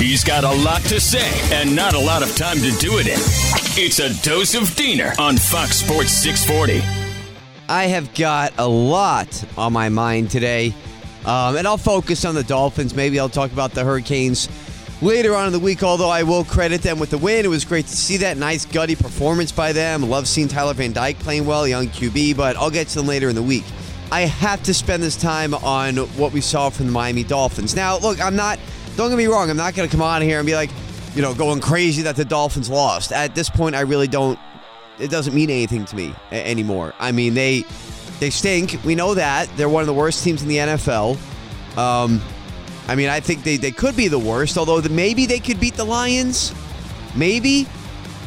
He's got a lot to say and not a lot of time to do it in. It's a dose of Diener on Fox Sports 640. I have got a lot on my mind today, um, and I'll focus on the Dolphins. Maybe I'll talk about the Hurricanes later on in the week, although I will credit them with the win. It was great to see that nice, gutty performance by them. Love seeing Tyler Van Dyke playing well, young QB, but I'll get to them later in the week. I have to spend this time on what we saw from the Miami Dolphins. Now, look, I'm not, don't get me wrong, I'm not going to come on here and be like, you know, going crazy that the Dolphins lost. At this point, I really don't, it doesn't mean anything to me a- anymore. I mean, they, they stink. We know that. They're one of the worst teams in the NFL. Um, I mean, I think they, they could be the worst, although the, maybe they could beat the Lions. Maybe.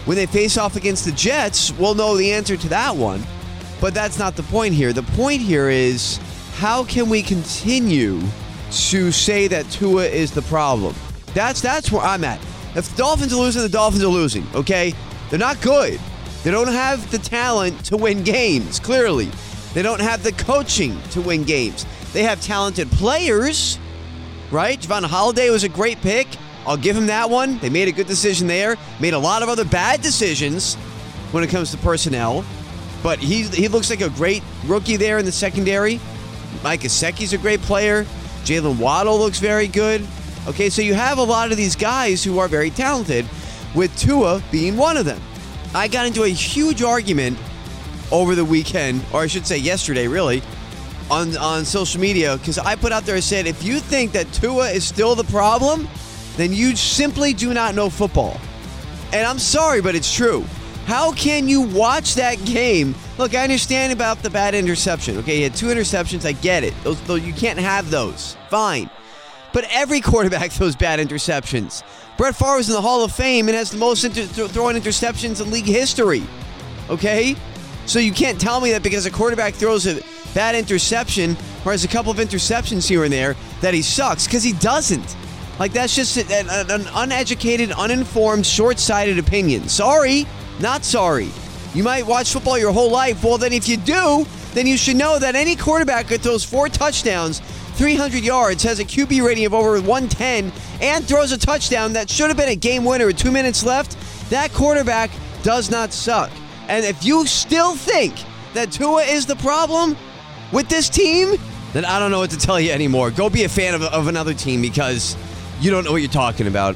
When they face off against the Jets, we'll know the answer to that one. But that's not the point here. The point here is how can we continue to say that Tua is the problem? That's that's where I'm at. If the Dolphins are losing, the Dolphins are losing, okay? They're not good. They don't have the talent to win games, clearly. They don't have the coaching to win games. They have talented players, right? Jevon Holland was a great pick. I'll give him that one. They made a good decision there. Made a lot of other bad decisions when it comes to personnel. But he he looks like a great rookie there in the secondary. Mike Gesicki's a great player. Jaylen Waddle looks very good. Okay, so you have a lot of these guys who are very talented, with Tua being one of them. I got into a huge argument over the weekend, or I should say yesterday, really, on on social media because I put out there I said if you think that Tua is still the problem, then you simply do not know football. And I'm sorry, but it's true. How can you watch that game? Look, I understand about the bad interception. Okay, he had two interceptions. I get it. Those, those you can't have those. Fine. But every quarterback throws bad interceptions. Brett Favre is in the Hall of Fame and has the most inter- th- throwing interceptions in league history. Okay? So you can't tell me that because a quarterback throws a bad interception or has a couple of interceptions here and there that he sucks because he doesn't. Like that's just an, an uneducated, uninformed, short-sighted opinion. Sorry, not sorry. You might watch football your whole life. Well, then if you do, then you should know that any quarterback that throws four touchdowns, 300 yards, has a QB rating of over 110, and throws a touchdown that should have been a game winner with two minutes left, that quarterback does not suck. And if you still think that Tua is the problem with this team, then I don't know what to tell you anymore. Go be a fan of, of another team because you don't know what you're talking about.